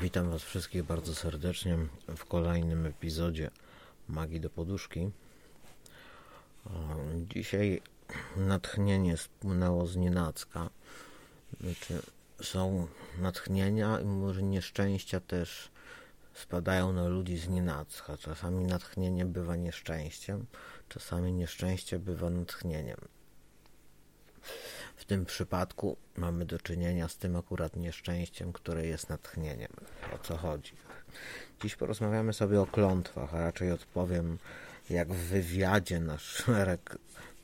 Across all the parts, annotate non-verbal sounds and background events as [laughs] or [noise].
Witam Was wszystkich bardzo serdecznie w kolejnym epizodzie Magii do Poduszki. Dzisiaj natchnienie spłynęło z nienacka. Znaczy, są natchnienia i może nieszczęścia też spadają na ludzi z nienacka. Czasami natchnienie bywa nieszczęściem, czasami nieszczęście bywa natchnieniem. W tym przypadku mamy do czynienia z tym akurat nieszczęściem, które jest natchnieniem. O co chodzi? Dziś porozmawiamy sobie o klątwach, a raczej odpowiem jak w wywiadzie na szereg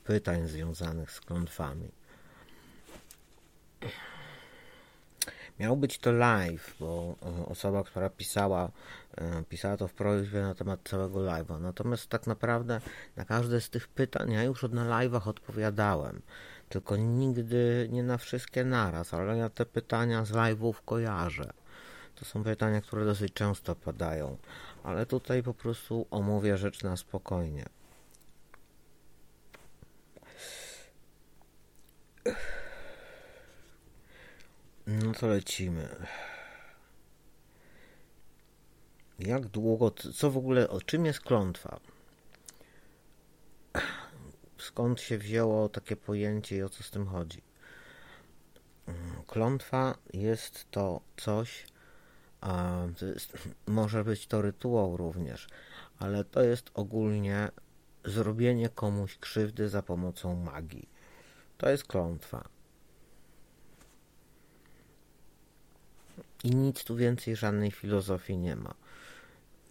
pytań związanych z klątwami. Miał być to live, bo e, osoba, która pisała, e, pisała to w prośbie na temat całego live'a. Natomiast tak naprawdę na każde z tych pytań ja już na live'ach odpowiadałem tylko nigdy nie na wszystkie naraz, ale ja te pytania z live'ów kojarzę. To są pytania, które dosyć często padają, ale tutaj po prostu omówię rzecz na spokojnie. No to lecimy. Jak długo, co w ogóle, o czym jest klątwa? Skąd się wzięło takie pojęcie i o co z tym chodzi. Mm, klątwa jest to coś, to jest, [laughs] może być to rytuał również, ale to jest ogólnie zrobienie komuś krzywdy za pomocą magii. To jest klątwa. I nic tu więcej żadnej filozofii nie ma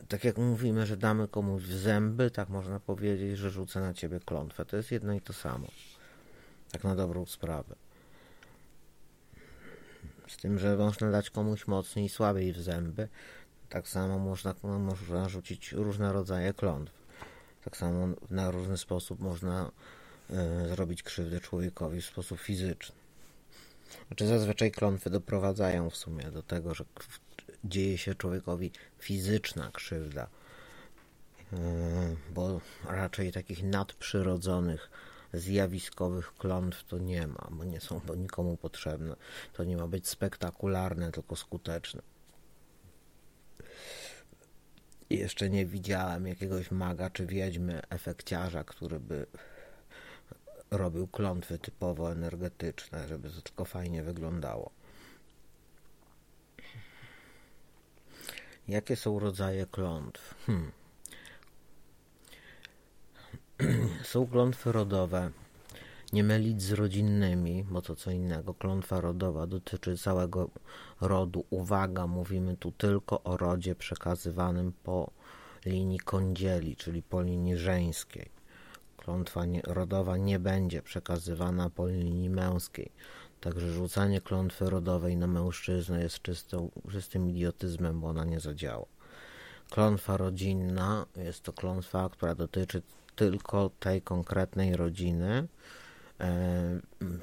tak jak mówimy, że damy komuś w zęby, tak można powiedzieć, że rzucę na ciebie klątwę. To jest jedno i to samo. Tak na dobrą sprawę. Z tym, że można dać komuś mocniej i słabiej w zęby. Tak samo można, można rzucić różne rodzaje klątw. Tak samo na różny sposób można y, zrobić krzywdę człowiekowi w sposób fizyczny. Znaczy zazwyczaj klątwy doprowadzają w sumie do tego, że dzieje się człowiekowi fizyczna krzywda, e, bo raczej takich nadprzyrodzonych, zjawiskowych klątw to nie ma, bo nie są to nikomu potrzebne. To nie ma być spektakularne, tylko skuteczne. Jeszcze nie widziałem jakiegoś maga czy wiedźmy, efekciarza, który by robił klątwy typowo energetyczne, żeby to tylko fajnie wyglądało. Jakie są rodzaje klątw? Hmm. [clears throat] są klątwy rodowe. Nie mylić z rodzinnymi, bo to co innego. Klątwa rodowa dotyczy całego rodu. Uwaga, mówimy tu tylko o rodzie przekazywanym po linii kądzieli, czyli po linii żeńskiej. Klątwa rodowa nie będzie przekazywana po linii męskiej. Także rzucanie klątwy rodowej na mężczyznę jest czystym idiotyzmem, bo ona nie zadziała. Klątwa rodzinna jest to klątwa, która dotyczy tylko tej konkretnej rodziny, e,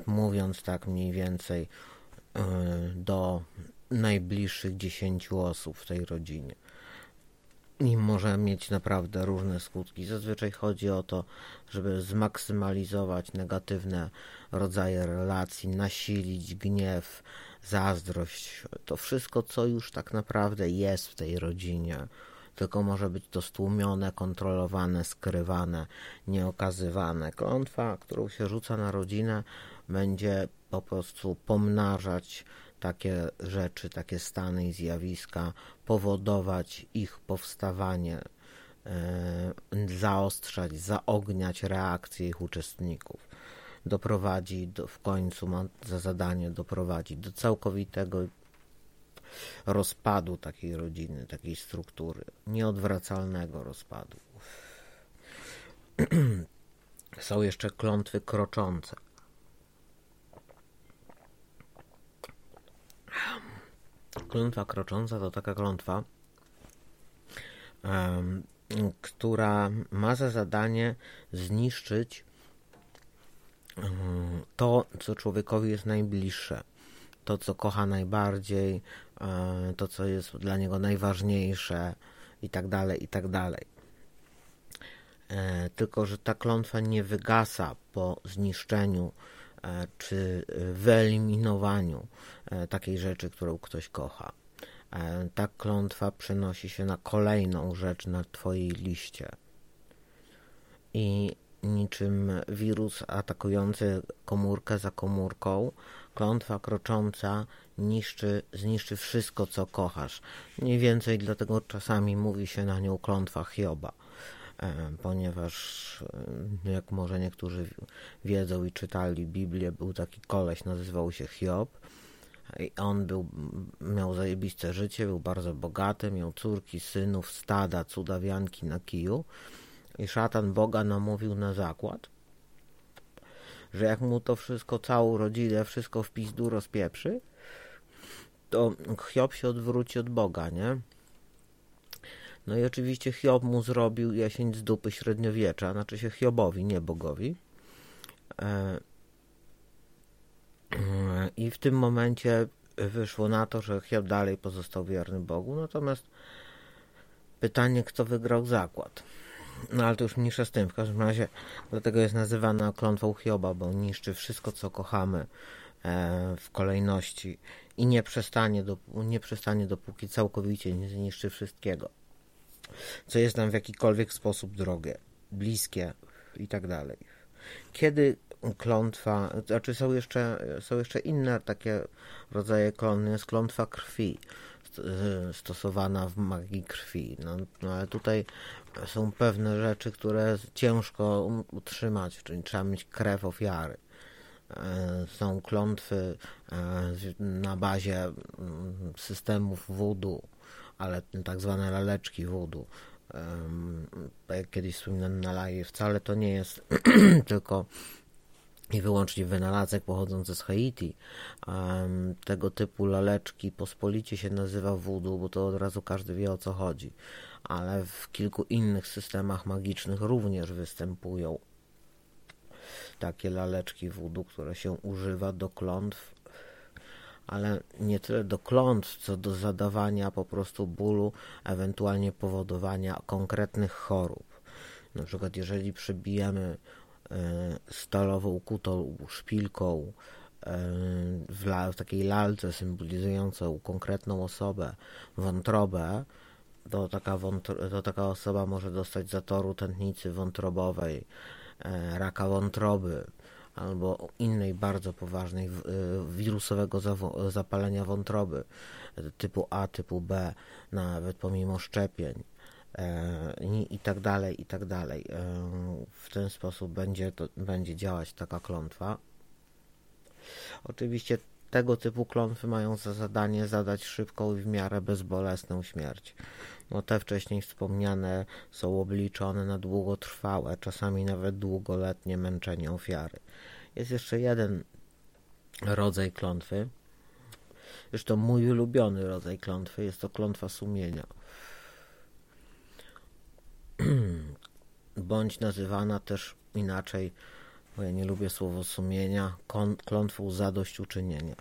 mówiąc tak mniej więcej e, do najbliższych dziesięciu osób w tej rodzinie i może mieć naprawdę różne skutki. Zazwyczaj chodzi o to, żeby zmaksymalizować negatywne rodzaje relacji, nasilić gniew, zazdrość, to wszystko, co już tak naprawdę jest w tej rodzinie, tylko może być to stłumione, kontrolowane, skrywane, nieokazywane. Klątwa, którą się rzuca na rodzinę, będzie po prostu pomnażać takie rzeczy, takie stany i zjawiska, powodować ich powstawanie, e, zaostrzać, zaogniać reakcje ich uczestników. Doprowadzi do, w końcu, ma za zadanie doprowadzić do całkowitego rozpadu takiej rodziny, takiej struktury, nieodwracalnego rozpadu. [clears throat] Są jeszcze klątwy kroczące Klątwa krocząca to taka klątwa, która ma za zadanie zniszczyć to, co człowiekowi jest najbliższe, to, co kocha najbardziej, um, to, co jest dla niego najważniejsze i tak dalej, i tak dalej. E, tylko, że ta klątwa nie wygasa po zniszczeniu E, czy wyeliminowaniu e, takiej rzeczy, którą ktoś kocha. e, ta klątwa przenosi się na kolejną rzecz na Twojej liście. I niczym wirus atakujący komórkę za komórką, klątwa krocząca niszczy, zniszczy wszystko, co kochasz. Mniej więcej dlatego czasami mówi się na nią klątwa Hioba, e, ponieważ e, jak może niektórzy wiedzą i czytali Biblię, był taki koleś, nazywał się Hiob. I on był, miał zajebiste życie, był bardzo bogaty, miał córki, synów, stada, cudawianki na kiju i szatan Boga namówił na zakład, że jak mu to wszystko, całą rodzinę, wszystko w pizdu rozpieprzy, to Hiob się odwróci od Boga, nie? No i oczywiście Hiob mu zrobił jesień z dupy średniowiecza, znaczy się Hiobowi, nie Bogowi. E, I w tym momencie wyszło na to, że Hiob dalej pozostał wierny Bogu, natomiast pytanie, kto wygrał zakład. No ale to już mniejsza z tym, w każdym razie dlatego jest nazywana klątwą Hioba, bo niszczy wszystko, co kochamy e, w kolejności i nie przestanie, do, nie przestanie dopóki całkowicie nie zniszczy wszystkiego, co jest nam w jakikolwiek sposób drogie, bliskie i tak dalej. Kiedy klątwa, znaczy są jeszcze, są jeszcze inne takie rodzaje klony, jest klątwa krwi stosowana w magii krwi. No, no, ale tutaj są pewne rzeczy, które ciężko utrzymać, czyli trzeba mieć krew ofiary. E, są klątwy e, na bazie mm, systemów voodoo, ale tak zwane laleczki voodoo. Jak kiedyś wspominałem na live, wcale to nie jest [clears throat] tylko i wyłącznie wynalazek pochodzący z Haiti. Um, tego typu laleczki pospolicie się nazywa voodoo, bo to od razu każdy wie o co chodzi. Ale w kilku innych systemach magicznych również występują takie laleczki voodoo, które się używa do klątw, ale nie tyle do klątw, co do zadawania po prostu bólu, ewentualnie powodowania konkretnych chorób. Na przykład jeżeli przebijamy E, stalową kutą szpilką e, w, la, w takiej lalce symbolizującą konkretną osobę, wątrobę, to taka, wątro, to taka osoba może dostać zatoru tętnicy wątrobowej, e, raka wątroby albo innej bardzo poważnej wirusowego zapalenia wątroby typu A, typu B, nawet pomimo szczepień. E, i, tak dalej, i tak dalej. E, w ten sposób będzie, to, będzie działać taka klątwa. Oczywiście tego typu klątwy mają za zadanie zadać szybką i w miarę bezbolesną śmierć. No te wcześniej wspomniane są obliczone na długotrwałe, czasami nawet długoletnie męczenie ofiary. Jest jeszcze jeden rodzaj klątwy. Zresztą mój ulubiony rodzaj klątwy jest to klątwa sumienia. Bądź nazywana też inaczej, bo ja nie lubię słowa sumienia, klątwą zadośćuczynienia.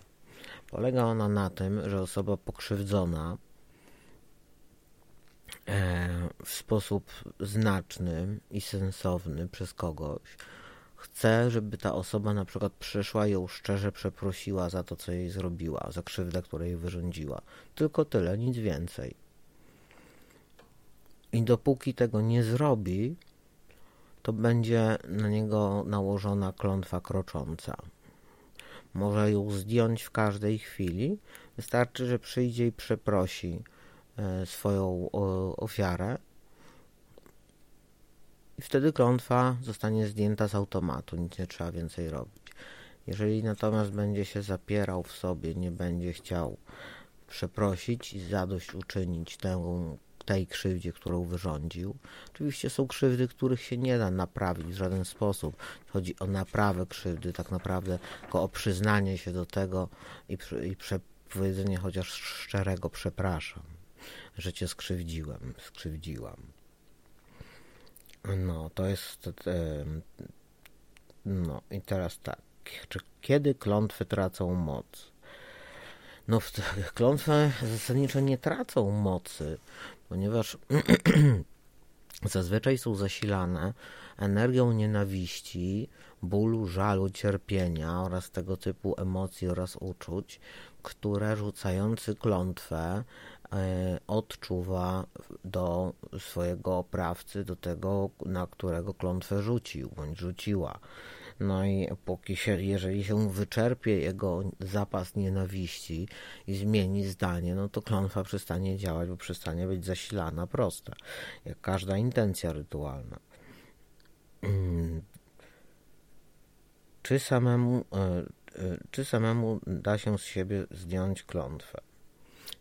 Polega ona na tym, że osoba pokrzywdzona e, w sposób znaczny i sensowny przez kogoś chce, żeby ta osoba na przykład przyszła i ją szczerze przeprosiła za to, co jej zrobiła, za krzywdę, której wyrządziła. Tylko tyle, nic więcej. I dopóki tego nie zrobi, to będzie na niego nałożona klątwa krocząca. Może ją zdjąć w każdej chwili. Wystarczy, że przyjdzie i przeprosi e, swoją ofiarę. I wtedy klątwa zostanie zdjęta z automatu, nic nie trzeba więcej robić. Jeżeli natomiast będzie się zapierał w sobie, nie będzie chciał przeprosić i zadośćuczynić temu tej krzywdzie, którą wyrządził. Oczywiście są krzywdy, których się nie da naprawić w żaden sposób. Chodzi o naprawę krzywdy, tak naprawdę o przyznanie się do tego i, i powiedzenie chociaż szczerego przepraszam, że cię skrzywdziłem, skrzywdziłam. No, to jest. No i teraz tak. Czy kiedy klątwy tracą moc? No, klątwy zasadniczo nie tracą mocy, ponieważ [clears throat] zazwyczaj są zasilane energią nienawiści, bólu, żalu, cierpienia oraz tego typu emocji oraz uczuć, które rzucający klątwę odczuwa do swojego oprawcy, do tego, na którego klątwę rzucił bądź rzuciła. No i póki się, jeżeli się wyczerpie jego zapas nienawiści i zmieni zdanie, no to klątwa przestanie działać, bo przestanie być zasilana prosta, jak każda intencja rytualna. Czy samemu, e, e, czy samemu da się z siebie zdjąć klątwę?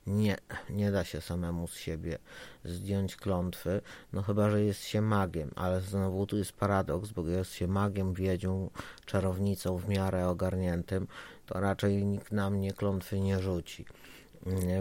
Nie, nie da się samemu z siebie zdjąć klątwy, no chyba, że jest się magiem, ale znowu tu jest paradoks, bo jest się magiem, wiedzią, czarownicą w miarę ogarniętym, to raczej nikt na mnie klątwy nie rzuci.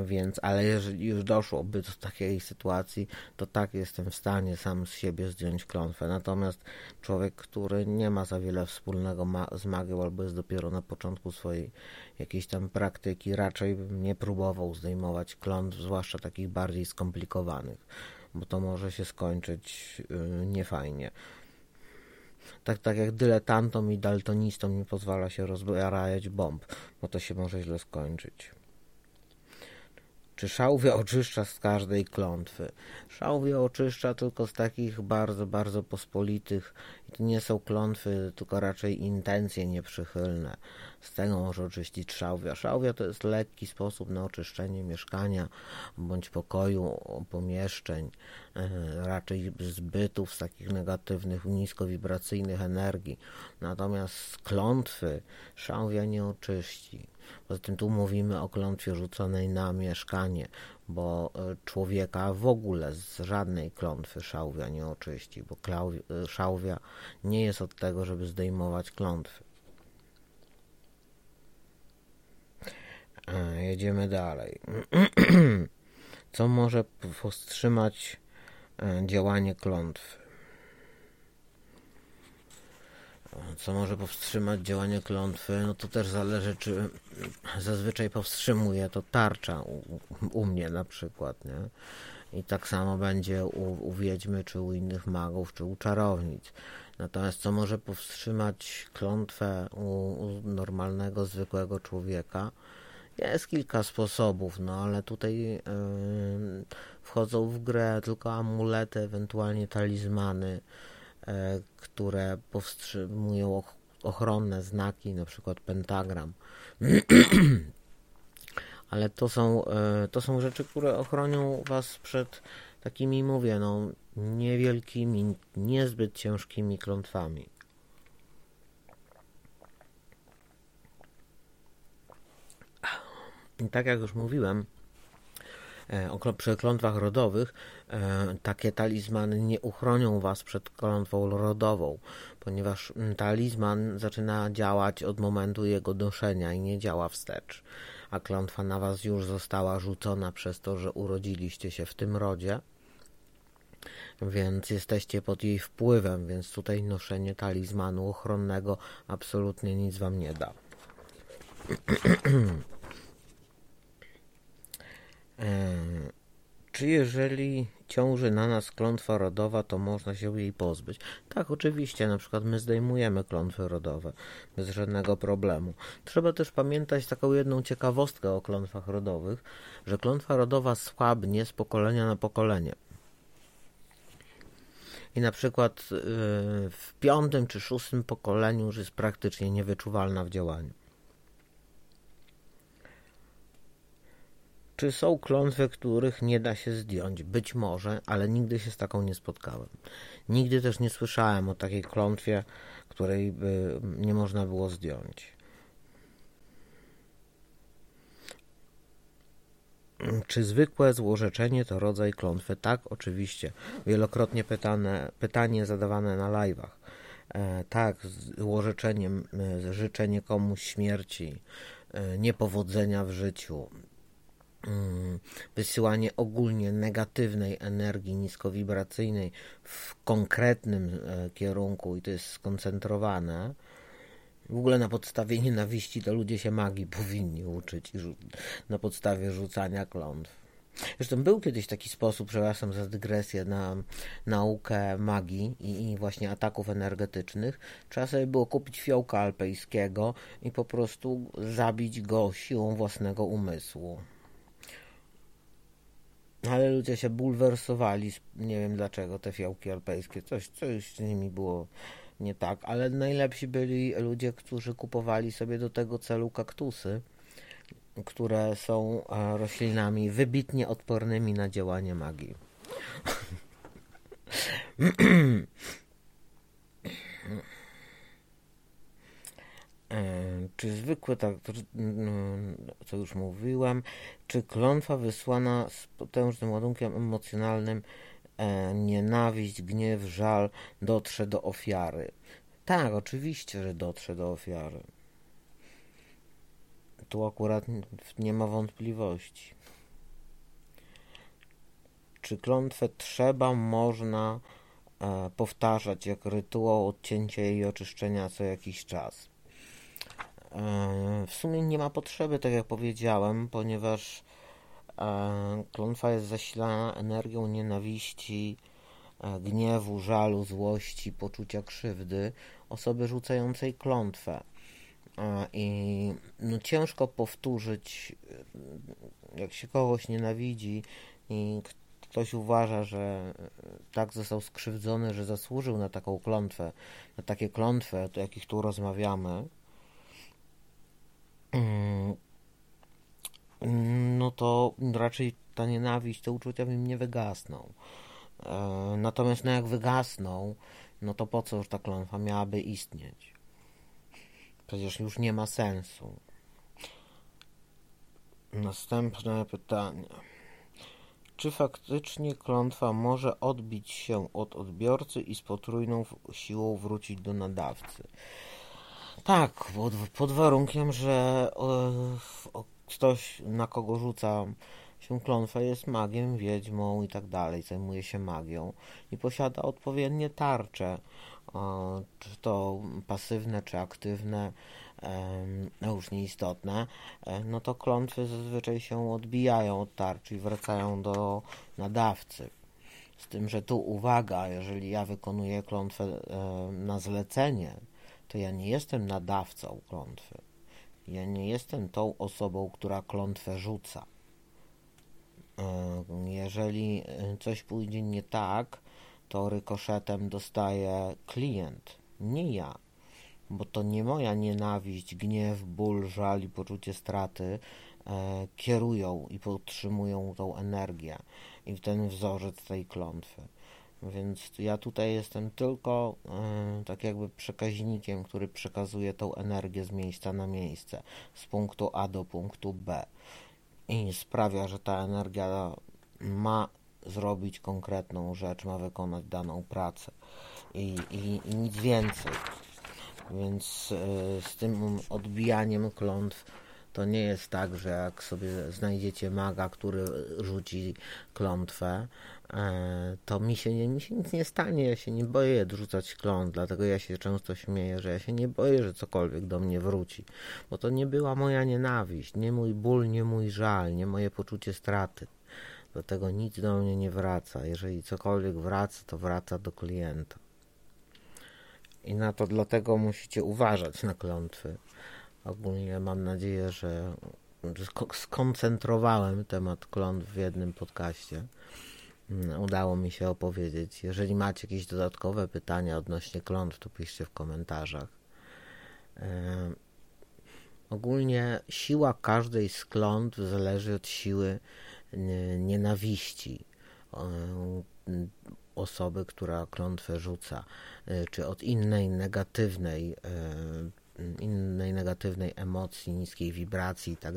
Więc, ale jeżeli już doszłoby do takiej sytuacji, to tak jestem w stanie sam z siebie zdjąć klątwę. Natomiast człowiek, który nie ma za wiele wspólnego ma z magią albo jest dopiero na początku swojej jakiejś tam praktyki, raczej bym nie próbował zdejmować klątw, zwłaszcza takich bardziej skomplikowanych, bo to może się skończyć yy, niefajnie. Tak, tak jak dyletantom i daltonistom nie pozwala się rozbrajać bomb, bo to się może źle skończyć. Czy szałwia oczyszcza z każdej klątwy? Szałwia oczyszcza tylko z takich bardzo, bardzo pospolitych. I to nie są klątwy, tylko raczej intencje nieprzychylne. Z tego może oczyścić szałwia. Szałwia to jest lekki sposób na oczyszczenie mieszkania bądź pokoju, pomieszczeń, e, raczej zbytów z takich negatywnych, niskowibracyjnych energii. Natomiast klątwy szałwia nie oczyści. Poza tym tu mówimy o klątwie rzuconej na mieszkanie, bo e, człowieka w ogóle z żadnej klątwy szałwia nie oczyści, bo e, szałwia nie jest od tego, żeby zdejmować klątwy. E, jedziemy dalej. [clears throat] Co może powstrzymać działanie klątwy? Co może powstrzymać działanie klątwy, no to też zależy, czy zazwyczaj powstrzymuje to tarcza u, u mnie na przykład, nie? I tak samo będzie u, u wiedźmy, czy u innych magów, czy u czarownic. Natomiast co może powstrzymać klątwę u, u normalnego, zwykłego człowieka? Jest kilka sposobów, no ale tutaj yy, wchodzą w grę tylko amulety, ewentualnie talizmany, które powstrzymują ochronne znaki, na przykład pentagram. [clears throat] Ale to są, e, to są rzeczy, które ochronią Was przed takimi, mówię, no, niewielkimi, niezbyt ciężkimi klątwami. I tak jak już mówiłem, E, o klątwach rodowych, e, takie talizmany nie uchronią Was przed klątwą rodową, ponieważ mm, talizman zaczyna działać od momentu jego noszenia i nie działa wstecz, a klątwa na Was już została rzucona przez to, że urodziliście się w tym rodzie, więc jesteście pod jej wpływem, więc tutaj noszenie talizmanu ochronnego absolutnie nic Wam nie da. [clears throat] Czy jeżeli ciąży na nas klątwa rodowa, to można się jej pozbyć? Tak, oczywiście, na przykład my zdejmujemy klątwy rodowe bez żadnego problemu. Trzeba też pamiętać taką jedną ciekawostkę o klątwach rodowych, że klątwa rodowa słabnie z pokolenia na pokolenie. I na przykład yy, w piątym czy szóstym pokoleniu już jest praktycznie niewyczuwalna w działaniu. Czy są klątwy, których nie da się zdjąć? Być może, ale nigdy się z taką nie spotkałem. Nigdy też nie słyszałem o takiej klątwie, której by nie można było zdjąć. Czy zwykłe złorzeczenie to rodzaj klątwy? Tak, oczywiście. Wielokrotnie pytane, pytanie zadawane na live'ach. E, tak, złorzeczeniem e, życzenie komuś śmierci, e, niepowodzenia w życiu, Mm, wysyłanie ogólnie negatywnej energii niskowibracyjnej w konkretnym e, kierunku i to jest skoncentrowane. W ogóle na podstawie nienawiści to ludzie się magii [laughs] powinni uczyć na podstawie rzucania klątw. Zresztą był kiedyś taki sposób, przepraszam za dygresję, na naukę magii i, i, właśnie ataków energetycznych. Trzeba sobie było kupić fiołka alpejskiego i po prostu zabić go siłą własnego umysłu. Ale ludzie się bulwersowali, nie wiem dlaczego, te fiołki alpejskie, coś, coś z nimi było nie tak, ale najlepsi byli ludzie, którzy kupowali sobie do tego celu kaktusy, które są e, roślinami wybitnie odpornymi na działanie magii. [clears throat] [clears throat] czy zwykłe, tak, co już mówiłem, czy klątwa wysłana z potężnym ładunkiem emocjonalnym, e, nienawiść, gniew, żal dotrze do ofiary? Tak, oczywiście, że dotrze do ofiary. Tu akurat nie ma wątpliwości. Czy klątwę trzeba, można e, powtarzać jak rytuał odcięcia i oczyszczenia co jakiś czas? E, w sumie nie ma potrzeby, tak jak powiedziałem, ponieważ e, klątwa jest zasilana energią nienawiści, e, gniewu, żalu, złości, poczucia krzywdy osoby rzucającej klątwę. I no, ciężko powtórzyć, jak się kogoś nienawidzi i ktoś uważa, że tak został skrzywdzony, że zasłużył na taką klątwę, na takie klątwy, o jakich tu rozmawiamy, no to raczej ta nienawiść, te uczucia w nim nie wygasną. E, natomiast no jak wygasną, no to po co już ta klątwa miałaby istnieć? Przecież już nie ma sensu. Następne pytanie. Czy faktycznie klątwa może odbić się od odbiorcy i z potrójną siłą wrócić do nadawcy? Tak, pod, pod warunkiem, że e, ktoś, na kogo rzuca się klątwę, jest magiem, wiedźmą i tak dalej, zajmuje się magią i posiada odpowiednie tarcze, e, czy to pasywne, czy aktywne, no już nieistotne, e, no to klątwy zazwyczaj się odbijają od tarczy i wracają do nadawcy. Z tym, że tu uwaga, jeżeli ja wykonuję klątwę na zlecenie, to ja nie jestem nadawcą klątwy. Ja nie jestem tą osobą, która klątwę rzuca. Jeżeli e, coś pójdzie nie tak, to rykoszetem dostaje klient, nie ja. Bo to nie moja nienawiść, gniew, ból, żal i poczucie straty e, kierują i podtrzymują tą energię i ten wzorzec tej klątwy. Więc ja tutaj jestem tylko yy, tak jakby przekaźnikiem, który przekazuje tą energię z miejsca na miejsce, z punktu A do punktu B i sprawia, że ta energia ma zrobić konkretną rzecz, ma wykonać daną pracę i, i, i nic więcej. Więc yy, z tym odbijaniem klątw to nie jest tak, że jak sobie znajdziecie maga, który rzuci klątwę, e, to mi się, nie, mi się nic nie stanie, ja się nie boję rzucać klątw, dlatego ja się często śmieję, że ja się nie boję, że cokolwiek do mnie wróci, bo to nie była moja nienawiść, nie mój ból, nie mój żal, nie moje poczucie straty. Dlatego nic do mnie nie wraca. Jeżeli cokolwiek wraca, to wraca do klienta. I na to dlatego musicie uważać na klątwy. Ogólnie mam nadzieję, że skoncentrowałem temat klątw w jednym podcaście. Mm, udało mi się opowiedzieć. Jeżeli macie jakieś dodatkowe pytania odnośnie klątw, to piszcie w komentarzach. Ogólnie siła każdej z klątw zależy od siły nienawiści osoby, która klątwę rzuca, e, czy od innej negatywnej innej negatywnej emocji, niskiej wibracji i tak.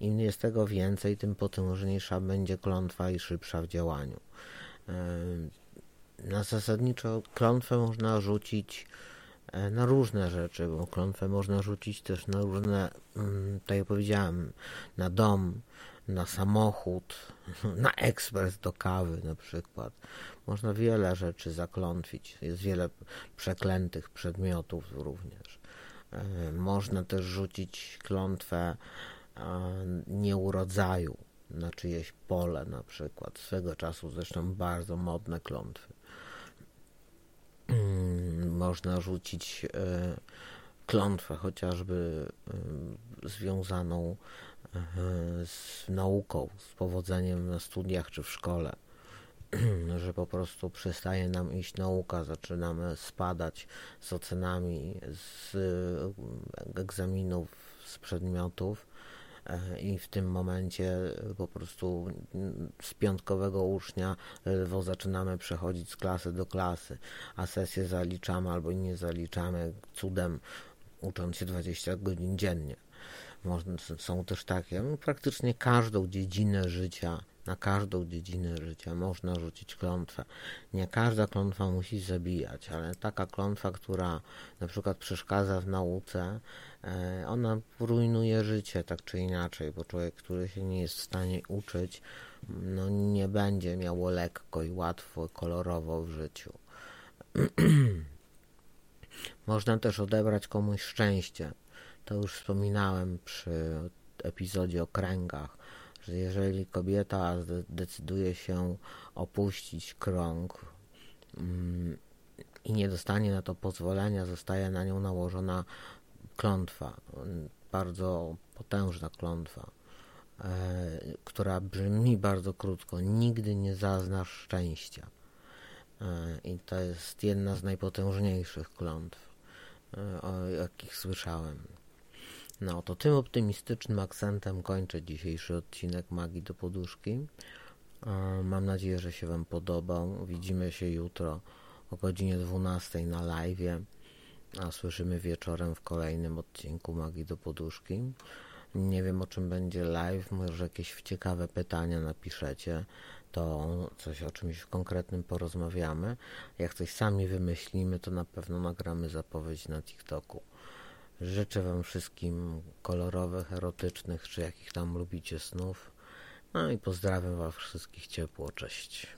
Im jest tego więcej, tym potężniejsza będzie klątwa i szybsza w działaniu. Na zasadniczo klątwę można rzucić e, na różne rzeczy, bo klątwę można rzucić też na różne, mm, tak jak powiedziałem, na dom, na samochód, [laughs] na ekspres do kawy na przykład. Można wiele rzeczy zaklątwić. Jest wiele przeklętych przedmiotów również. E, można też rzucić klątwę e, nieurodzaju na czyjeś pole na przykład. Swego czasu zresztą bardzo modne klątwy. Mm, można rzucić e, klątwę, chociażby związaną z nauką, z powodzeniem na studiach czy w szkole. [clears throat] że po prostu przestaje nam iść nauka, zaczynamy spadać z ocenami, z egzaminów, z przedmiotów e, i w tym momencie po prostu z piątkowego ucznia ledwo zaczynamy przechodzić z klasy do klasy, a sesję zaliczamy albo nie zaliczamy cudem ucząc się 20 godzin dziennie. Są też takie, praktycznie każdą dziedzinę życia na każdą dziedzinę życia można rzucić klątwę. Nie każda klątwa musi zabijać, ale taka klątwa, która na przykład przeszkadza w nauce, e, ona rujnuje życie tak czy inaczej, bo człowiek, który się nie jest w stanie uczyć, no nie będzie miało lekko i łatwo, kolorowo w życiu. [clears throat] Można też odebrać komuś szczęście. To już wspominałem przy epizodzie o kręgach że jeżeli kobieta decyduje się opuścić krąg mm, i nie dostanie na to pozwolenia, zostaje na nią nałożona klątwa, bardzo potężna klątwa, e, która brzmi bardzo krótko: Nigdy nie zaznasz szczęścia. E, I to jest jedna z najpotężniejszych klątw, e, o jakich słyszałem. No to tym optymistycznym akcentem kończę dzisiejszy odcinek Magii do Poduszki. Mam nadzieję, że się Wam podobał. Widzimy się jutro o godzinie 12 na live, a słyszymy wieczorem w kolejnym odcinku Magii do Poduszki. Nie wiem o czym będzie live, może jakieś ciekawe pytania napiszecie, to coś o czymś konkretnym porozmawiamy. Jak coś sami wymyślimy, to na pewno nagramy zapowiedź na TikToku. Życzę Wam wszystkim kolorowych, erotycznych, czy jakich tam lubicie snów. No i pozdrawiam Was wszystkich ciepło. Cześć.